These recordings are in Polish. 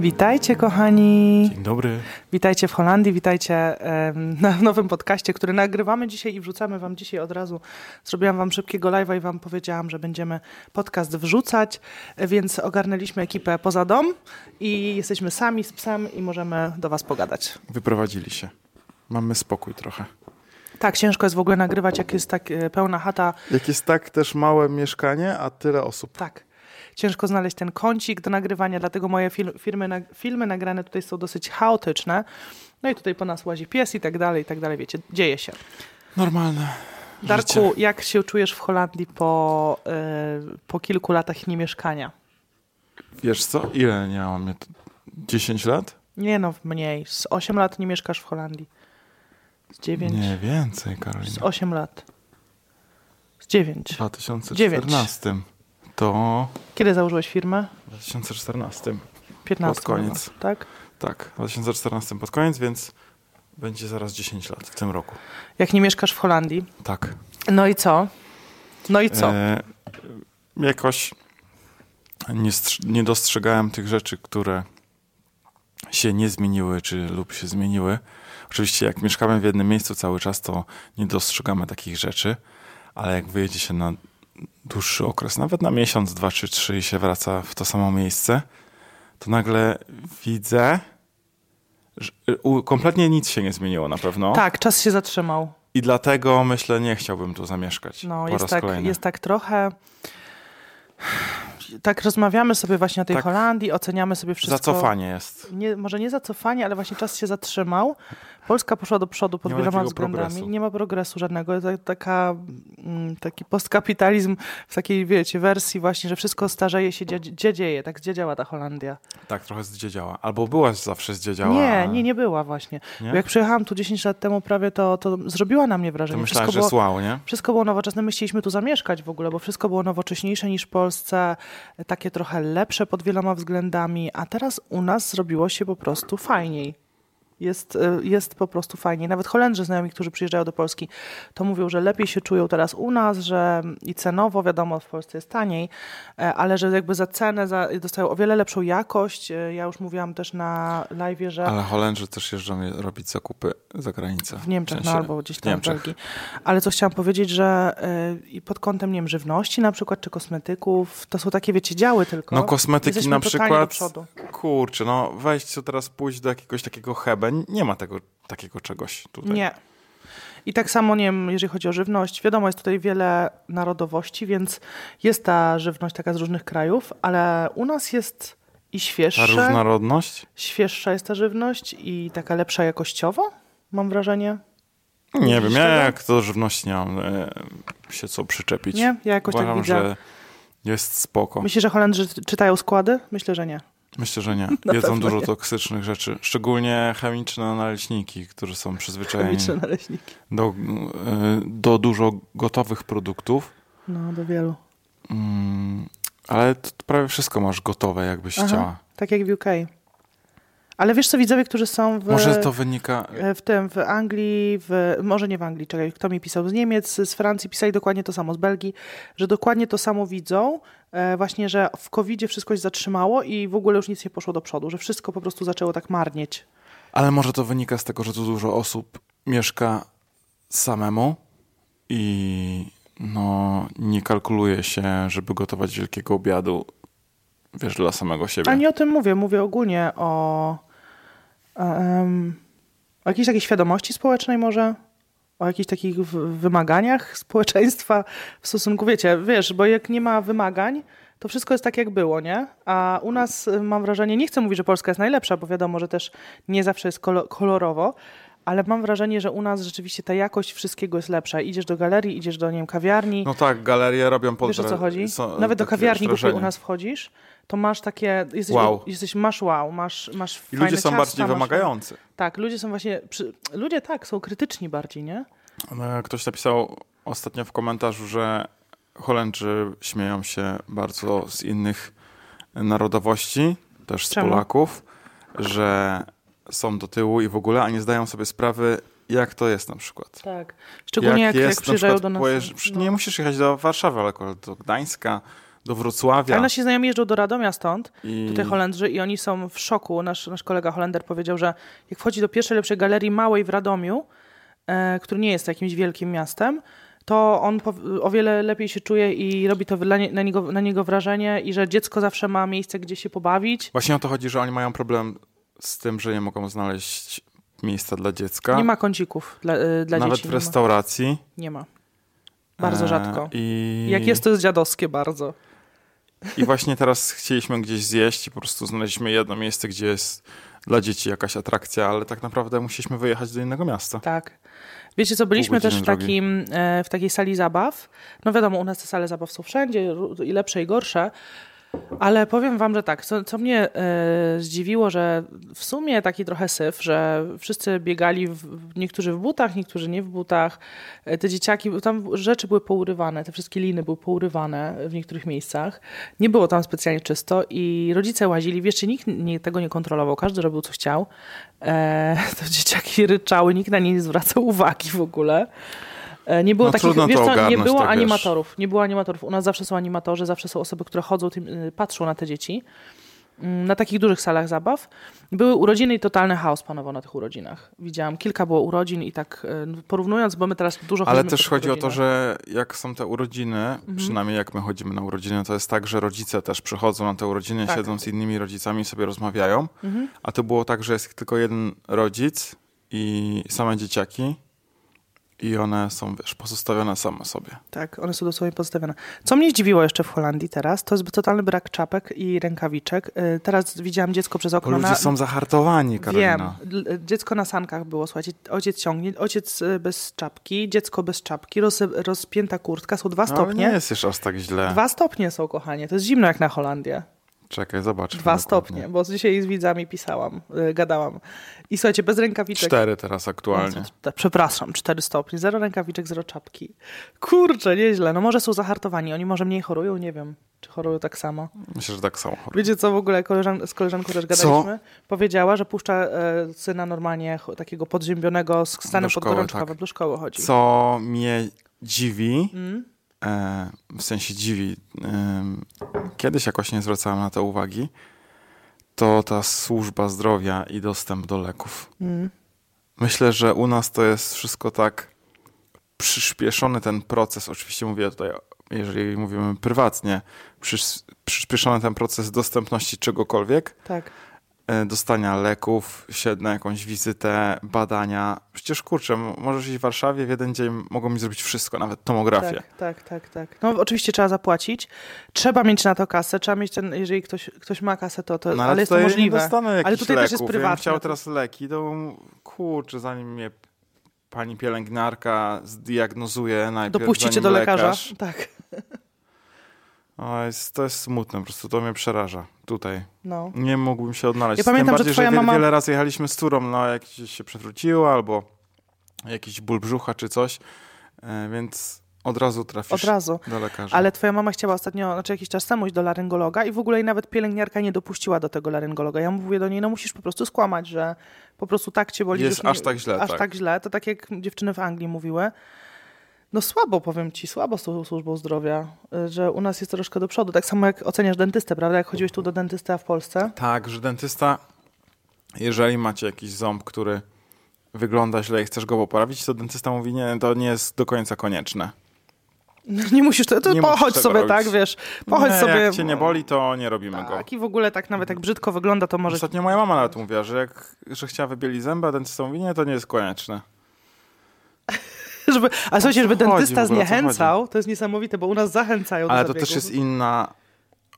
Witajcie, kochani. Dzień dobry. Witajcie w Holandii, witajcie na nowym podcaście, który nagrywamy dzisiaj i wrzucamy wam dzisiaj od razu. Zrobiłam wam szybkiego live'a i wam powiedziałam, że będziemy podcast wrzucać, więc ogarnęliśmy ekipę poza dom i jesteśmy sami z psem i możemy do was pogadać. Wyprowadzili się. Mamy spokój trochę. Tak, ciężko jest w ogóle nagrywać, jak jest tak e, pełna chata. Jak jest tak też małe mieszkanie, a tyle osób. Tak. Ciężko znaleźć ten kącik do nagrywania, dlatego moje fil filmy, nag filmy nagrane tutaj są dosyć chaotyczne. No i tutaj po nas łazi pies i tak dalej, i tak dalej, wiecie, dzieje się. Normalne. Darku, życie. jak się czujesz w Holandii po, y, po kilku latach niemieszkania? Wiesz co? Ile nie mam? 10 lat? Nie no, mniej. Z 8 lat nie mieszkasz w Holandii. Z 9. Nie, więcej, Z Karolina. 8 lat. Z 9. W 2014. To Kiedy założyłeś firmę? w 2014. 15. Pod koniec. tak? Tak, w 2014 pod koniec, więc będzie zaraz 10 lat w tym roku. Jak nie mieszkasz w Holandii? Tak. No i co? No i co? E, jakoś nie, nie dostrzegałem tych rzeczy, które się nie zmieniły, czy lub się zmieniły. Oczywiście jak mieszkamy w jednym miejscu cały czas, to nie dostrzegamy takich rzeczy, ale jak wyjedzie się na dłuższy okres, nawet na miesiąc, dwa czy trzy i się wraca w to samo miejsce, to nagle widzę, że kompletnie nic się nie zmieniło na pewno. Tak, czas się zatrzymał. I dlatego myślę, nie chciałbym tu zamieszkać No, jest tak, kolejny. jest tak trochę. Tak rozmawiamy sobie właśnie o tej Tak. Holandii, oceniamy sobie wszystko. Zacofanie jest. Nie, może nie zacofanie, ale właśnie czas się zatrzymał. Polska poszła do przodu pod Nie wieloma względami. progresu. Nie ma progresu żadnego. Ta- Taka, mm, taki postkapitalizm w takiej, wiecie, wersji właśnie, że wszystko starzeje się, gdzie, dzieje, tak gdzie działa ta Holandia. Tak, trochę zdziedziała. Albo byłaś zawsze zdziedziała. Nie, nie, nie była właśnie. Nie? Bo jak przyjechałam tu 10 lat temu prawie, to, to zrobiła na mnie To wrażenie. myślałem, że wszystko, jest było, wow, nie? wszystko było nowoczesne. My chcieliśmy tu zamieszkać w ogóle, bo wszystko było nowocześniejsze niż w Polsce, takie trochę lepsze pod wieloma względami, a teraz u nas zrobiło się po prostu fajniej. Jest, y, jest po prostu fajniej. Nawet Holendrzy znajomi, którzy przyjeżdżają do Polski, to mówią, że lepiej się czują teraz u nas, że i cenowo, wiadomo, w Polsce jest taniej, e, ale że jakby za cenę za, dostają o wiele lepszą jakość. E, Ja już mówiłam też na live, że Ale Holendrzy też jeżdżą je- robić zakupy za granicę. w Niemczech, W sensie no albo gdzieś w tam w Niemczech. Belgii. Ale co chciałam powiedzieć, że i pod kątem, nie wiem, żywności na przykład, czy kosmetyków, to są takie, wiecie, działy tylko. No kosmetyki Jesteśmy na przykład. Kurczę, no weź co teraz pójść do jakiegoś takiego hebe. Nie ma tego takiego czegoś tutaj. Nie. I tak samo, nie wiem, jeżeli chodzi o żywność, wiadomo, jest tutaj wiele narodowości, więc jest ta żywność taka z różnych krajów, ale u nas jest i Ta świeższa, różnorodność? świeższa jest ta żywność i taka lepsza jakościowo, mam wrażenie. Nie wiem, ja jak do żywności nie mam e, się co przyczepić. Nie? Ja jakoś tak Uważam, widzę. że jest spoko. Myślisz, że Holendrzy czytają składy? Myślę, że nie. Myślę, że nie. Na Jedzą dużo nie. toksycznych rzeczy. Szczególnie chemiczne naleśniki, które są przyzwyczajeni Chemiczne naleśniki. do, e, do dużo gotowych produktów. No, do wielu. Mm, ale to prawie wszystko masz gotowe, jakbyś Aha. chciała. Tak jak w UK. Ale wiesz co, widzowie, którzy są w, Może to wynika. e, w tym, w Anglii, w, może nie w Anglii, czekaj, kto mi pisał z Niemiec, z Francji, pisali dokładnie to samo, z Belgii, że dokładnie to samo widzą, e, właśnie, że w covid wszystko się zatrzymało i w ogóle już nic nie poszło do przodu, że wszystko po prostu zaczęło tak marnieć. Ale może to wynika z tego, że tu dużo osób mieszka samemu i no, nie kalkuluje się, żeby gotować wielkiego obiadu, wiesz, dla samego siebie. A nie o tym mówię, mówię ogólnie o, em, o jakiejś takiej świadomości społecznej może, o jakichś takich wymaganiach społeczeństwa w stosunku, wiecie, wiesz, bo jak nie ma wymagań, to wszystko jest tak, jak było, nie? A u nas mam wrażenie, nie chcę mówić, że Polska jest najlepsza, bo wiadomo, że też nie zawsze jest kolo- kolorowo, ale mam wrażenie, że u nas rzeczywiście ta jakość wszystkiego jest lepsza. Idziesz do galerii, idziesz do, nie wiem, kawiarni, No tak, galerie robią pod Wiesz o co chodzi? są- Nawet do kawiarni głupio u nas wchodzisz, to masz takie. Jesteś, Wow. jesteś masz wow, masz, masz I ludzie są ciasta, bardziej masz- wymagający. Tak, ludzie są właśnie. Przy, ludzie tak, są krytyczni bardziej, nie? No, Ktoś napisał ostatnio w komentarzu, że Holendrzy śmieją się bardzo z innych narodowości, też z Czemu? Polaków, że są do tyłu i w ogóle, a nie zdają sobie sprawy, jak to jest na przykład. Tak. Szczególnie jak, jak, jest, na przyjeżdżają przykład do nas. pojeżdż- no. Nie musisz jechać do Warszawy, ale do Gdańska, do Wrocławia. Ale nasi znajomi jeżdżą do Radomia stąd, I- tutaj Holendrzy, i oni są w szoku. Nasz, nasz kolega Holender powiedział, że jak wchodzi do pierwszej lepszej galerii małej w Radomiu, e, który nie jest jakimś wielkim miastem, to on o wiele lepiej się czuje i robi to nie, na, niego, na niego wrażenie i że dziecko zawsze ma miejsce, gdzie się pobawić. Właśnie o to chodzi, że oni mają problem z tym, że nie mogą znaleźć miejsca dla dziecka. Nie ma kącików dla, e, dla Nawet dzieci. w nie ma. restauracji. Nie ma. Bardzo E, rzadko. I... Jak jest, to jest dziadowskie bardzo. I właśnie teraz chcieliśmy gdzieś zjeść i po prostu znaleźliśmy jedno miejsce, gdzie jest dla dzieci jakaś atrakcja, ale tak naprawdę musieliśmy wyjechać do innego miasta. Tak. Wiecie co, byliśmy też w, takim, e, w takiej sali zabaw. No wiadomo, u nas te sale zabaw są wszędzie, i lepsze, i gorsze. Ale powiem wam, że tak, co, co mnie e, zdziwiło, że w sumie taki trochę syf, że wszyscy biegali, w, niektórzy w butach, niektórzy nie w butach. E, te dzieciaki, tam rzeczy były pourywane, te wszystkie liny były pourywane w niektórych miejscach. Nie było tam specjalnie czysto i rodzice łazili, wiesz, czy nikt nie, tego nie kontrolował, każdy robił co chciał. E, to dzieciaki ryczały, nikt na nie nie zwracał uwagi w ogóle. E, Nie było No takich, wiesz co, nie było tak wiesz. animatorów, nie było animatorów. U nas zawsze są animatorzy, zawsze są osoby, które chodzą, tym, y, patrzą na te dzieci. Mm, Na takich dużych salach zabaw. Były urodziny i totalny chaos panował na tych urodzinach. Widziałam, kilka było urodzin i tak y, porównując, bo my teraz dużo Ale też chodzi o to, urodzinach. że jak są te urodziny, Mhm. przynajmniej jak my chodzimy na urodziny, to jest tak, że rodzice też przychodzą na te urodziny, Tak. siedzą z innymi rodzicami, sobie rozmawiają, Mhm. a to było tak, że jest tylko jeden rodzic i same dzieciaki i one są, wiesz, pozostawione same sobie. Tak, one są dosłownie pozostawione. Co mnie zdziwiło jeszcze w Holandii teraz, to jest totalny brak czapek i rękawiczek. Y, Teraz widziałam dziecko przez Bo okno ludzie na... są zahartowani, Wiem, Karolina. L- dziecko na sankach było, słuchajcie, ojciec ciągnie, ojciec y, bez czapki, dziecko bez czapki, roz, rozpięta kurtka, są dwa No, ale nie stopnie. jest jeszcze aż tak źle. Dwa stopnie są, kochanie, to jest zimno jak na Holandię. Czekaj, zobacz. Dwa stopnie, bo dzisiaj z widzami pisałam, y, gadałam. I słuchajcie, bez rękawiczek. Cztery teraz aktualnie. No, co- Przepraszam, cztery stopnie, zero rękawiczek, zero czapki. Kurczę, nieźle. No może są zahartowani, oni może mniej chorują, nie wiem, czy chorują tak samo. Myślę, że tak samo. Wiecie co, w ogóle koleżan z koleżanką też gadaliśmy? Powiedziała, że puszcza e, syna normalnie takiego podziębionego z stanem podgorączkowym. tak. Do szkoły chodzi. Co mnie dziwi, Mm? E, w sensie dziwi, em, kiedyś jakoś nie zwracałem na to uwagi, to ta służba zdrowia i dostęp do leków. Mm. Myślę, że u nas to jest wszystko tak przyspieszony ten proces. Oczywiście mówię tutaj, jeżeli mówimy prywatnie, przyspieszony ten proces dostępności czegokolwiek, Tak. E, dostania leków, się na jakąś wizytę, badania. Przecież kurczę, możesz iść w Warszawie, w jeden dzień mogą mi zrobić wszystko, nawet tomografię. Tak, tak, tak, tak. No oczywiście trzeba zapłacić. Trzeba mieć na to kasę, trzeba mieć ten, jeżeli ktoś, ktoś ma kasę, to, to No, ale, jest to możliwe. Dostanę Ale tutaj leków. też jest Ja prywatne. chciał teraz leki, to kurczę, zanim mnie pani pielęgniarka zdiagnozuje najpierw, Dopuścicie do lekarza. lekarz. Tak. O, jest, to jest smutne, po prostu to mnie przeraża tutaj. No. Nie mógłbym się odnaleźć. Ja pamiętam, Tym że bardziej, twoja wiele, mama- wiele razy jechaliśmy z turą, no jak się przewróciło albo jakiś ból brzucha czy coś, e, więc od razu trafisz Od razu. do lekarza. Ale twoja mama chciała ostatnio, znaczy jakiś czas temu iść do laryngologa i w ogóle jej nawet pielęgniarka nie dopuściła do tego laryngologa. Ja mówię do niej, no musisz po prostu skłamać, że po prostu tak cię boli. Jest że aż tak źle, Aż tak. tak źle. To tak jak dziewczyny w Anglii mówiły. No słabo, powiem ci, słabo z tą służbą zdrowia, y, że u nas jest troszkę do przodu. Tak samo jak oceniasz dentystę, prawda? Jak chodziłeś tu do dentysty, a w Polsce? Tak, że dentysta, jeżeli macie jakiś ząb, który wygląda źle i chcesz go poprawić, to dentysta mówi, nie, to nie jest do końca konieczne. Nie musisz, to, to Nie pochodź sobie, robić. tak, wiesz, pochodź nie, sobie. jak cię nie boli, to nie robimy go. Tak, i w ogóle tak nawet jak brzydko wygląda, to może... Ostatnio moja mama nawet mówiła, że jak że chciała wybielić zęby, a dentysta mówi, nie, to nie jest konieczne. Żeby, a słuchajcie, żeby chodzi dentysta co zniechęcał, to jest niesamowite, bo u nas zachęcają Ale do to też jest inna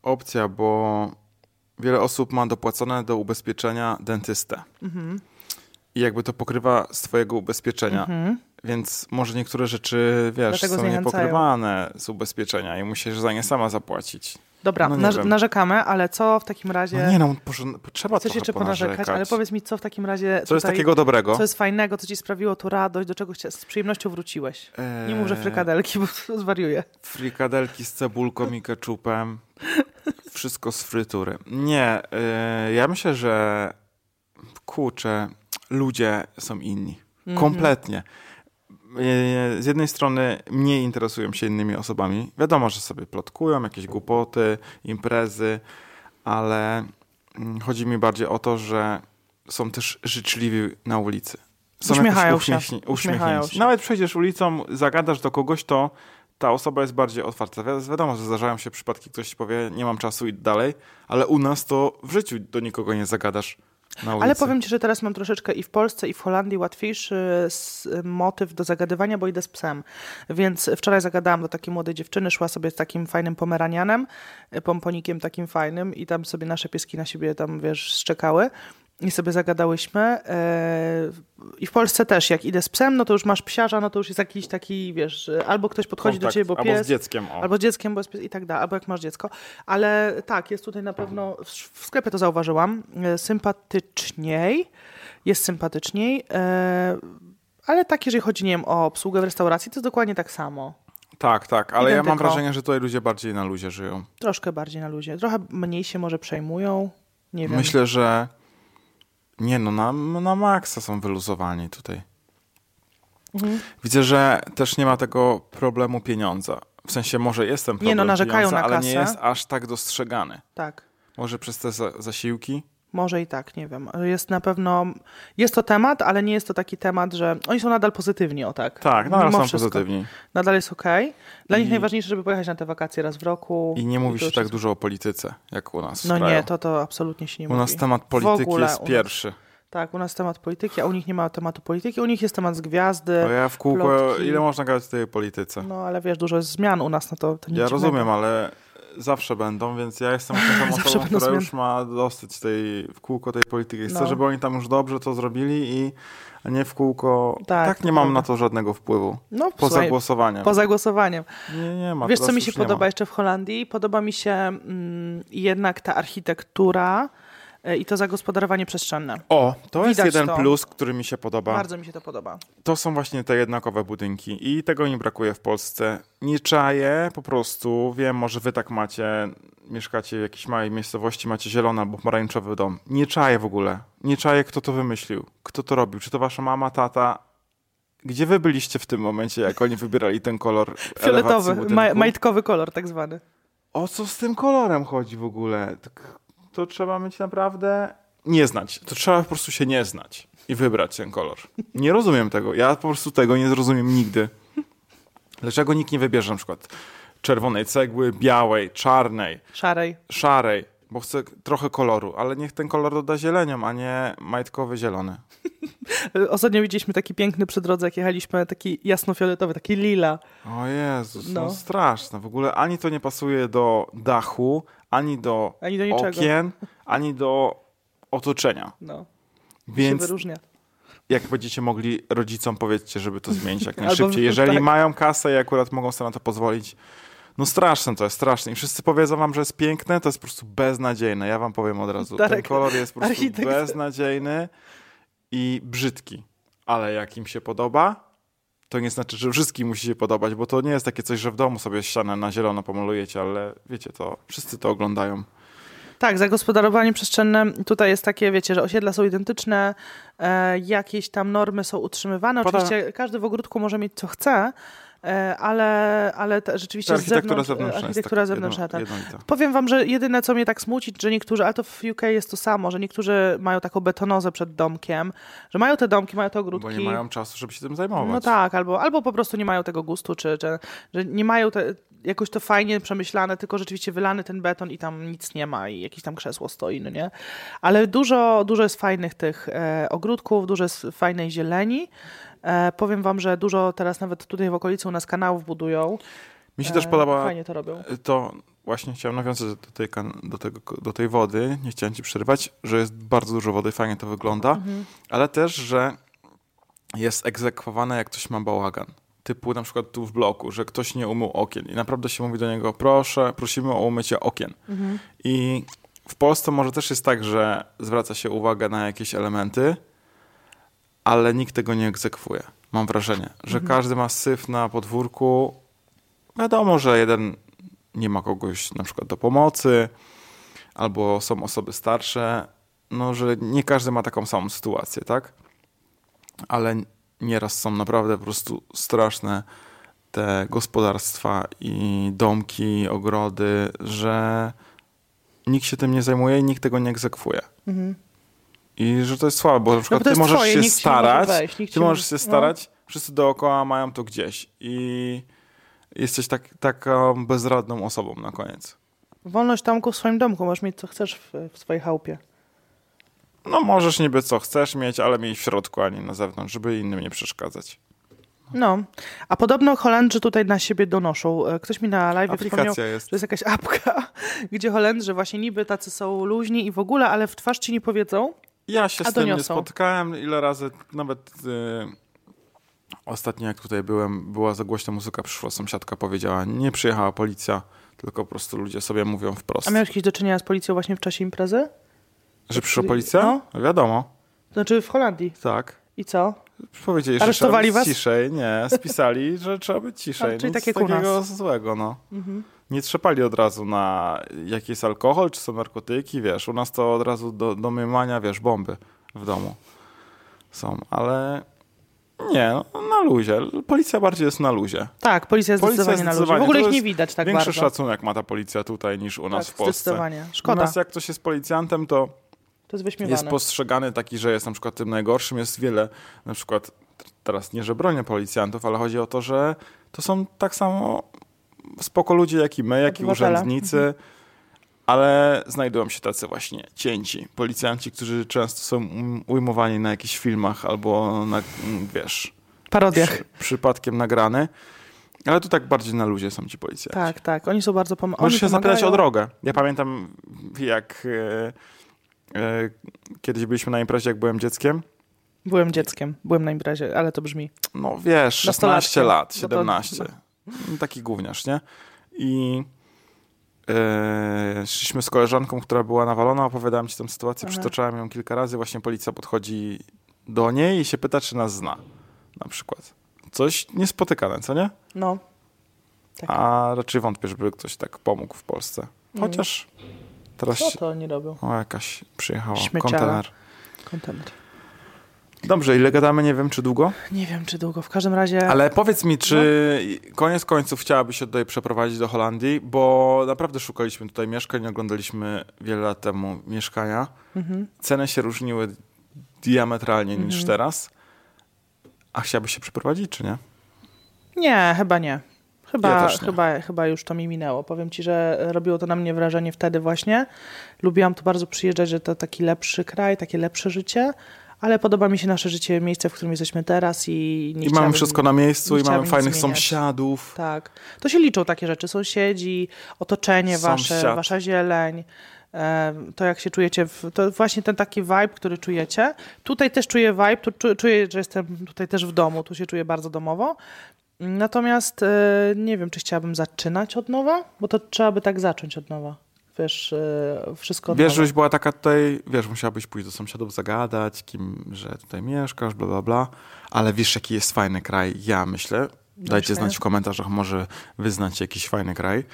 opcja, bo wiele osób ma dopłacone do ubezpieczenia dentystę. Mhm. I jakby to pokrywa z twojego ubezpieczenia. Mhm. Więc może niektóre rzeczy, wiesz, Dlatego są niepokrywane z ubezpieczenia i musisz za nie sama zapłacić. Dobra, No narz- narzekamy, ale co w takim razie... No nie no, porze- trzeba Chcesz jeszcze ponarzekać, ponarzekać. ale powiedz mi, co w takim razie Co jest tutaj, takiego dobrego? co jest fajnego, co ci sprawiło tu radość, do czego z przyjemnością wróciłeś? Nie mów, że Eee, frykadelki, bo zwariuję. Frikadelki z cebulką i keczupem. Wszystko z frytury. Nie, yy, ja myślę, że kurczę, ludzie są inni. Mhm. Kompletnie. Z jednej strony mniej interesują się innymi osobami. Wiadomo, że sobie plotkują jakieś głupoty, imprezy, ale mm, chodzi mi bardziej o to, że są też życzliwi na ulicy. Są Uśmiechają się. Uśmiechają się. Nawet przejdziesz ulicą, zagadasz do kogoś, to ta osoba jest bardziej otwarta. Wi- Wiadomo, że zdarzają się przypadki, ktoś ci powie, nie mam czasu i dalej, ale u nas to w życiu do nikogo nie zagadasz. Ale powiem ci, że teraz mam troszeczkę i w Polsce, i w Holandii łatwiejszy motyw do zagadywania, bo idę z psem. Więc wczoraj zagadałam do takiej młodej dziewczyny, szła sobie z takim fajnym pomeranianem, pomponikiem takim fajnym i tam sobie nasze pieski na siebie tam, wiesz, szczekały. I sobie zagadałyśmy. e, I w Polsce też, jak idę z psem, no to już masz psiarza, no to już jest jakiś taki, wiesz, albo ktoś podchodzi do Kontakt, ciebie, bo albo pies... z dzieckiem. O. Albo z dzieckiem, bo jest pies i tak dalej, albo jak masz dziecko. Ale tak, jest tutaj na pewno, w sklepie to zauważyłam, e, sympatyczniej, jest sympatyczniej, e, ale tak, jeżeli chodzi, nie wiem, o obsługę w restauracji, to jest dokładnie tak samo. Tak, tak, ale ja mam Identyko. wrażenie, że tutaj ludzie bardziej na luzie żyją. Troszkę bardziej na luzie. Trochę mniej się może przejmują, nie wiem. Myślę, że nie no, na, na maksa są wyluzowani tutaj. Mhm. Widzę, że też nie ma tego problemu pieniądza. W sensie może jestem problem Nie no, narzekają pieniądza, na ale nie jest aż tak dostrzegany. Tak. Może przez te za, zasiłki? Może i tak, nie wiem. Jest na pewno, jest to temat, ale nie jest to taki temat, że oni są nadal pozytywni, o tak. Tak, nadal Mimo są wszystko. pozytywni. Nadal jest okej. Dla nich I- najważniejsze, żeby pojechać na te wakacje raz w roku. I nie mówi się tak dużo o polityce, jak u nas No nie, to, to absolutnie się nie U mówi. nas temat polityki ogóle jest u pierwszy. Tak, u nas temat polityki, a u nich nie ma tematu polityki. U nich jest temat z gwiazdy. Bo ja w kółko, plotki. ile można gadać o tej polityce? No ale wiesz, dużo jest zmian u nas, no to, to Ja rozumiem, ale zawsze będą, więc ja jestem taką Zawsze osobą, która zmiany. już ma dosyć tej, w kółko tej polityki. Chcę, No. żeby oni tam już dobrze to zrobili i nie w kółko. Tak, Tak, nie mam na to żadnego wpływu. No, Poza słuchaj, głosowaniem. poza głosowaniem. Nie, nie ma. Wiesz, co mi się podoba ma. jeszcze w Holandii? Podoba mi się mm, jednak ta architektura i to zagospodarowanie przestrzenne. O, to jest Widać jeden to. plus, który mi się podoba. Bardzo mi się to podoba. To są właśnie te jednakowe budynki i tego nie brakuje w Polsce. Nie czaję po prostu, wiem, może wy tak macie, mieszkacie w jakiejś małej miejscowości, macie zielony albo pomarańczowy dom. Nie czaję w ogóle. Nie czaję, kto to wymyślił, kto to robił. Czy to wasza mama, tata? Gdzie wy byliście w tym momencie, jak oni wybierali ten kolor Fioletowy, ma, majtkowy kolor tak zwany. O co z tym kolorem chodzi w ogóle? Tak, to trzeba mieć naprawdę nie znać. To trzeba po prostu się nie znać i wybrać ten kolor. Nie rozumiem tego. Ja po prostu tego nie zrozumiem nigdy. Dlaczego nikt nie wybierze na przykład czerwonej cegły, białej, czarnej, Szarej. szarej, bo chce trochę koloru, ale niech ten kolor doda zielenią, a nie majtkowy zielony. Ostatnio widzieliśmy taki piękny przy drodze, jak jechaliśmy, taki jasnofioletowy, taki lila. O Jezus, no. No. straszne. W ogóle ani to nie pasuje do dachu, ani do Ani do okien, ani do otoczenia. No, się Więc wyróżnia. jak będziecie mogli rodzicom powiedzcie, żeby to zmienić jak najszybciej. Jeżeli tak. mają kasę i akurat mogą sobie na to pozwolić, no straszne to jest, straszne. I wszyscy powiedzą wam, że jest piękne, to jest po prostu beznadziejne. Ja wam powiem od razu. Ten Darek, kolor jest po prostu architekt. beznadziejny i brzydki. Ale jak im się podoba, to nie znaczy, że wszystkim musi się podobać, bo to nie jest takie coś, że w domu sobie ścianę na zielono pomalujecie, ale wiecie to, wszyscy to oglądają. Tak, zagospodarowanie przestrzenne tutaj jest takie, wiecie, że osiedla są identyczne, e, jakieś tam normy są utrzymywane. Poda- Oczywiście każdy w ogródku może mieć co chce, ale, ale te, rzeczywiście Ta z architektura zewnątrz, zewnętrzna architektura zewnętrzna. jedno, tak. Powiem wam, że jedyne, co mnie tak smuci, że niektórzy, ale to w UK jest to samo, że niektórzy mają taką betonozę przed domkiem, że mają te domki, mają te ogródki. Bo nie mają czasu, żeby się tym zajmować. No tak, albo, albo po prostu nie mają tego gustu, czy, czy że nie mają te, jakoś to fajnie przemyślane, tylko rzeczywiście wylany ten beton i tam nic nie ma i jakieś tam krzesło stoi, no nie? Ale dużo, dużo jest fajnych tych e, ogródków, dużo jest fajnej zieleni. E, powiem wam, że dużo teraz nawet tutaj w okolicy u nas kanałów budują. Mi się też E, podoba Fajnie to robią. to właśnie chciałem nawiązać do tej, do, tego, do tej wody, nie chciałem ci przerywać, że jest bardzo dużo wody, fajnie to wygląda, Mhm. ale też, że jest egzekwowane jak ktoś ma bałagan. Typu na przykład tu w bloku, że ktoś nie umył okien i naprawdę się mówi do niego, proszę, prosimy o umycie okien. Mhm. I w Polsce może też jest tak, że zwraca się uwagę na jakieś elementy, ale nikt tego nie egzekwuje. Mam wrażenie, że każdy ma syf na podwórku. Wiadomo, że jeden nie ma kogoś na przykład do pomocy, albo są osoby starsze, no, że nie każdy ma taką samą sytuację, tak? Ale nieraz są naprawdę po prostu straszne te gospodarstwa i domki, ogrody, że nikt się tym nie zajmuje i nikt tego nie egzekwuje. Mhm. I że to jest słabe, bo na przykład to ty możesz twoje, się starać, wejść, ty możesz się no. starać, wszyscy dookoła mają to gdzieś i jesteś tak, taką bezradną osobą na koniec. Wolność tamku w swoim domku, możesz mieć co chcesz w, w swojej chałupie. No możesz niby co chcesz mieć, ale mieć w środku, a nie na zewnątrz, żeby innym nie przeszkadzać. No, a podobno Holendrzy tutaj na siebie donoszą. E, Ktoś mi na live wspomniał, jest. że jest jakaś apka, gdzie Holendrzy właśnie niby tacy są luźni i w ogóle, ale w twarz ci nie powiedzą. Ja się z tym nie doniosą. spotkałem. Ile razy nawet y, ostatnio jak tutaj byłem, była za głośna muzyka, przyszła sąsiadka, powiedziała, nie przyjechała policja, tylko po prostu ludzie sobie mówią wprost. A miałeś jakieś do czynienia z policją właśnie w czasie imprezy? Że przyszła policja? No. Wiadomo, Znaczy w Holandii. tak. I co? Powiedzieli, że Aresztowali trzeba być was? ciszej. Nie, spisali, że trzeba być ciszej. A, czyli Nic tak u takiego złego, no. Mhm. Nie trzepali od razu na jaki jest alkohol, czy są narkotyki, wiesz. U nas to od razu do, do mymania, wiesz, bomby w domu są, ale nie, no, na luzie. Policja bardziej jest na luzie. Tak, policja jest Policja zdecydowanie na ludzi. W ogóle ich nie jest widać tak Większy bardzo. szacunek ma ta policja tutaj niż u nas tak, w Polsce. zdecydowanie. U Szkoda, nas jak ktoś jest policjantem, to to jest wyśmiewane. jest postrzegany taki, że jest na przykład tym najgorszym. Jest wiele, na przykład teraz nie, że bronię policjantów, ale chodzi o to, że to są tak samo spoko ludzie jak i my, jak i Obywatele. urzędnicy, ale znajdują się tacy właśnie cięci. Policjanci, którzy często są ujmowani na jakichś filmach albo na, wiesz, Parodiach. przy, przypadkiem nagrany. Ale tu tak bardziej na luzie są ci policjanci. Tak, tak. Oni są bardzo pom- Możesz się zapytać o pomagają. drogę. Ja pamiętam, jak e, kiedyś byliśmy na imprezie, jak byłem dzieckiem. Byłem dzieckiem, byłem na imprezie, ale to brzmi. No wiesz, 16 Nastolatkiem. lat, No to- 17. Taki gówniarz, nie? I e, szliśmy z koleżanką, która była nawalona, opowiadałem ci tę sytuację, Aha. przytoczałem ją kilka razy. Właśnie policja podchodzi do niej i się pyta, czy nas zna. Na przykład. Coś niespotykane, co nie? No, Tak. A raczej wątpię, żeby ktoś tak pomógł w Polsce. Chociaż teraz co to oni robią? o, jakaś przyjechała, Śmieciara. kontener. Kontener. Dobrze, ile gadamy, nie wiem, czy długo? Nie wiem, czy długo. W każdym razie... Ale powiedz mi, czy koniec końców chciałabyś się tutaj przeprowadzić do Holandii, bo naprawdę szukaliśmy tutaj mieszkań, oglądaliśmy wiele lat temu mieszkania. Mhm. Ceny się różniły diametralnie niż Mhm. teraz. A chciałabyś się przeprowadzić, czy nie? Nie, chyba nie. Chyba, Ja chyba, chyba już to mi minęło. Powiem ci, że robiło to na mnie wrażenie wtedy właśnie. Lubiłam tu bardzo przyjeżdżać, że to taki lepszy kraj, takie lepsze życie, ale podoba mi się nasze życie, miejsce, w którym jesteśmy teraz i nie I mamy wszystko na miejscu, i mamy fajnych sąsiadów. Tak. To się liczą takie rzeczy. Sąsiedzi, otoczenie wasze, Sąsiad. wasza zieleń. To jak się czujecie, to właśnie ten taki vibe, który czujecie. Tutaj też czuję vibe, tu czu- czuję, że jestem tutaj też w domu, tu się czuję bardzo domowo. Natomiast e, nie wiem, czy chciałabym zaczynać od nowa, bo to trzeba by tak zacząć od nowa. Wiesz, e, wszystko od Wiesz, nowa. żebyś była taka tutaj, wiesz, musiałabyś pójść do sąsiadów, zagadać, kim, że tutaj mieszkasz, bla, bla, bla. Ale wiesz, jaki jest fajny kraj? Ja myślę. Dajcie znać w komentarzach, może wyznacie jakiś fajny kraj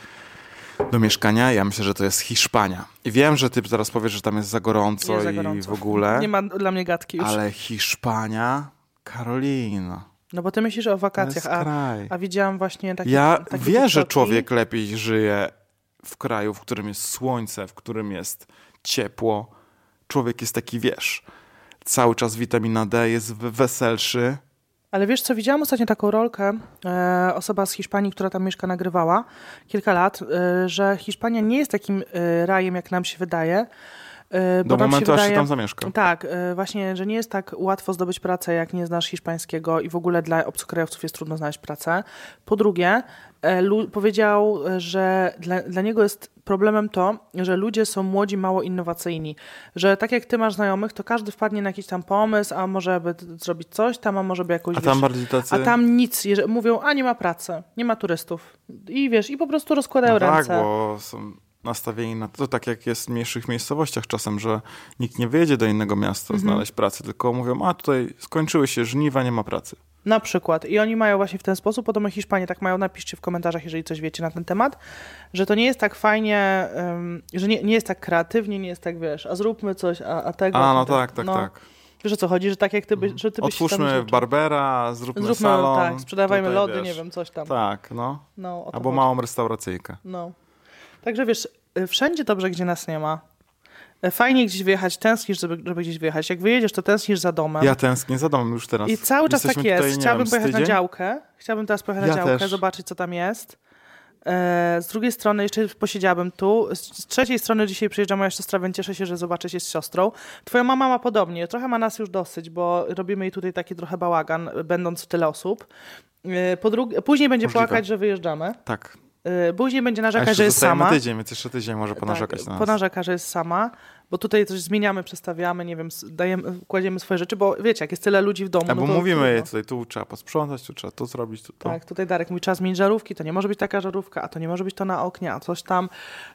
do mieszkania. Ja myślę, że to jest Hiszpania. I wiem, że ty zaraz powiesz, że tam jest za gorąco Jest za i gorąco. w ogóle. Nie ma dla mnie gadki już. Ale Hiszpania, Karolina, No bo ty myślisz o wakacjach, a, a widziałam właśnie takie Ja takie wiem, że człowiek lepiej żyje w kraju, w którym jest słońce, w którym jest ciepło. Człowiek jest taki, wiesz, cały czas witamina D, jest weselszy. Ale wiesz co, widziałam ostatnio taką rolkę, e, osoba z Hiszpanii, która tam mieszka, nagrywała kilka lat, e, że Hiszpania nie jest takim e, rajem, jak nam się wydaje. E, Do momentu, się aż się wydaje, tam zamieszka. Tak, e, właśnie, że nie jest tak łatwo zdobyć pracę, jak nie znasz hiszpańskiego i w ogóle dla obcokrajowców jest trudno znaleźć pracę. Po drugie, e, powiedział, że dla, dla niego jest problemem to, że ludzie są młodzi, mało innowacyjni. Że tak jak ty masz znajomych, to każdy wpadnie na jakiś tam pomysł, a może by zrobić coś tam, a może by jakąś... A tam wiesz, bardziej tacy... a tam nic, mówią, a nie ma pracy, nie ma turystów. I wiesz, i po prostu rozkładają no tak, ręce. bo są nastawieni na to, tak jak jest w mniejszych miejscowościach czasem, że nikt nie wyjedzie do innego miasta Mhm. znaleźć pracy, tylko mówią, a tutaj skończyły się żniwa, nie ma pracy. Na przykład. I oni mają właśnie w ten sposób, podobno Hiszpanie tak mają, napiszcie w komentarzach, jeżeli coś wiecie na ten temat, że to nie jest tak fajnie, ym, że nie, nie jest tak kreatywnie, nie jest tak, wiesz, a zróbmy coś, a, a tego... A, no tak, tak, No, tak. Wiesz o co chodzi, że tak jak ty, by, że ty byś tam Otwórzmy życzył. Barbera, zróbmy, Zróbmy, salon. tak, sprzedawajmy lody, wiesz, nie wiem, coś tam. Tak, no. No, Albo małą restauracyjkę. No. Także wiesz, y, wszędzie dobrze, gdzie nas nie ma. Y, Fajnie gdzieś wyjechać, tęsknisz, żeby, żeby gdzieś wyjechać. Jak wyjedziesz, to tęsknisz za domem. Ja tęsknię za domem już teraz. I cały czas tak Jesteśmy jest. Tutaj, Chciałabym wiem, pojechać na tydzień? działkę. Chciałabym teraz pojechać Ja na działkę, też. zobaczyć, co tam jest. E, z drugiej strony jeszcze posiedziałabym tu. Z, trzeciej strony dzisiaj przyjeżdża moja siostra, więc cieszę się, że zobaczę się z siostrą. Twoja mama ma podobnie. Trochę ma nas już dosyć, bo robimy jej tutaj taki trochę bałagan, będąc tyle osób. E, po drugie, później będzie Możliwe. płakać, że wyjeżdżamy. Tak. E, później będzie A narzekać, że jest sama. tydzień, więc jeszcze tydzień może ponarzekać tak, na nas. Ponarzeka, że jest sama, bo tutaj coś zmieniamy, przestawiamy, nie wiem, dajemy, kładziemy swoje rzeczy, bo wiecie, jak jest tyle ludzi w domu, Albo no to mówimy jej tutaj, tu trzeba posprzątać, tu trzeba to zrobić, tu to. Tak, tutaj Darek mówi, trzeba zmienić żarówki, to nie może być taka żarówka, a to nie może być to na oknie, a coś tam.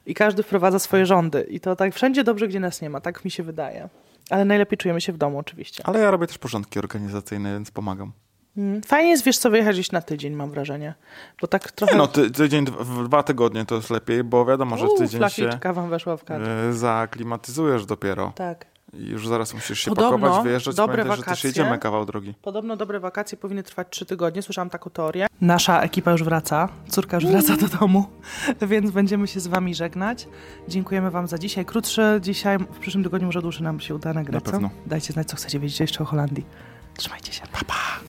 I każdy wprowadza swoje rządy. I to tak wszędzie dobrze, gdzie nas nie ma, tak mi się wydaje. Ale najlepiej czujemy się w domu oczywiście. Ale ja robię też porządki organizacyjne, więc pomagam. Mm. Fajnie jest, wiesz co, wyjechać gdzieś na tydzień, mam wrażenie. Bo tak trochę... Nie no, ty, tydzień, dwa- tygodnie to jest lepiej, bo wiadomo, że tydzień się wam weszła w kadr. e, zaklimatyzujesz dopiero. Tak. I już zaraz musisz się Podobno pakować, wyjeżdżać. dobre Pamiętaj, że też wakacje. jedziemy kawał drogi. Podobno dobre wakacje powinny trwać trzy tygodnie. Słyszałam taką teorię. Nasza ekipa już wraca. Córka już wraca do domu, więc będziemy się z wami żegnać. Dziękujemy wam za dzisiaj. Krótsze dzisiaj, w przyszłym tygodniu może dłuższy nam się uda nagrać. Na pewno. Dajcie znać, co chcecie wiedzieć jeszcze o Holandii. Trzymajcie się. Pa, pa.